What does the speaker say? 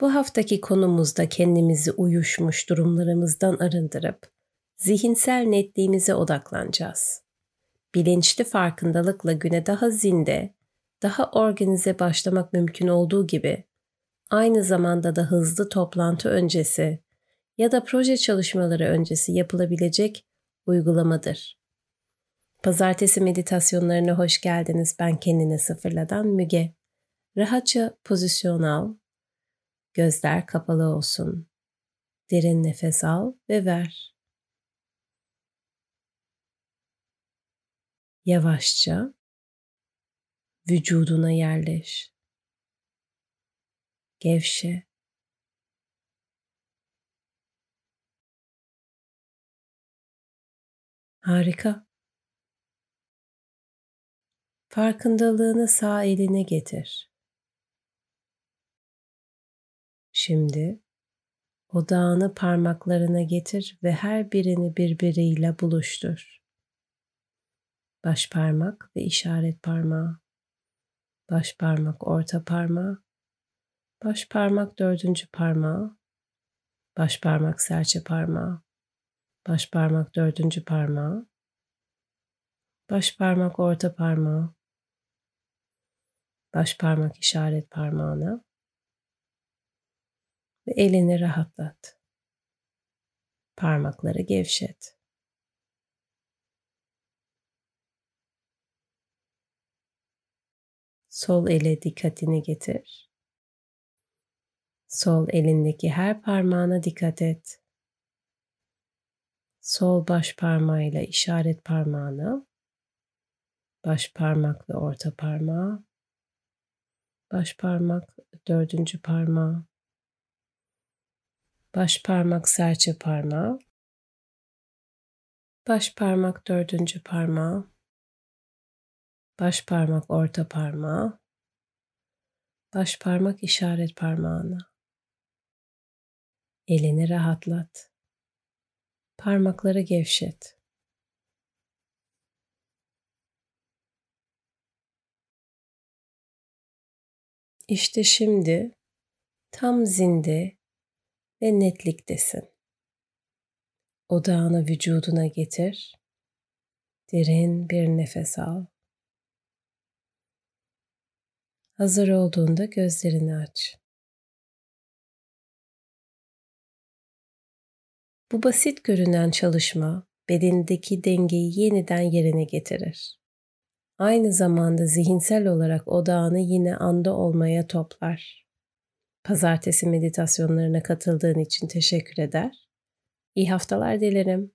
Bu haftaki konumuzda kendimizi uyuşmuş durumlarımızdan arındırıp zihinsel netliğimize odaklanacağız. Bilinçli farkındalıkla güne daha zinde, daha organize başlamak mümkün olduğu gibi aynı zamanda da hızlı toplantı öncesi ya da proje çalışmaları öncesi yapılabilecek uygulamadır. Pazartesi meditasyonlarına hoş geldiniz. Ben kendine sıfırladan Müge. Rahatça pozisyon al. Gözler kapalı olsun. Derin nefes al ve ver. Yavaşça vücuduna yerleş. Gevşe. Harika. Farkındalığını sağ eline getir. Şimdi odağını parmaklarına getir ve her birini birbiriyle buluştur. Baş parmak ve işaret parmağı. Baş parmak orta parmağı. Baş parmak dördüncü parmağı. Baş parmak serçe parmağı. Baş parmak dördüncü parmağı. Baş parmak orta parmağı. Baş parmak işaret parmağına. Ve elini rahatlat. Parmakları gevşet. Sol ele dikkatini getir. Sol elindeki her parmağına dikkat et sol baş parmağıyla işaret parmağını, baş parmak ve orta parmağı, baş parmak dördüncü parmağı, baş parmak serçe parmağı, baş parmak dördüncü parmağı, baş parmak orta parmağı, baş parmak işaret parmağını. Elini rahatlat. Parmakları gevşet. İşte şimdi tam zinde ve netliktesin. Odağını vücuduna getir. Derin bir nefes al. Hazır olduğunda gözlerini aç. Bu basit görünen çalışma bedendeki dengeyi yeniden yerine getirir. Aynı zamanda zihinsel olarak odağını yine anda olmaya toplar. Pazartesi meditasyonlarına katıldığın için teşekkür eder. İyi haftalar dilerim.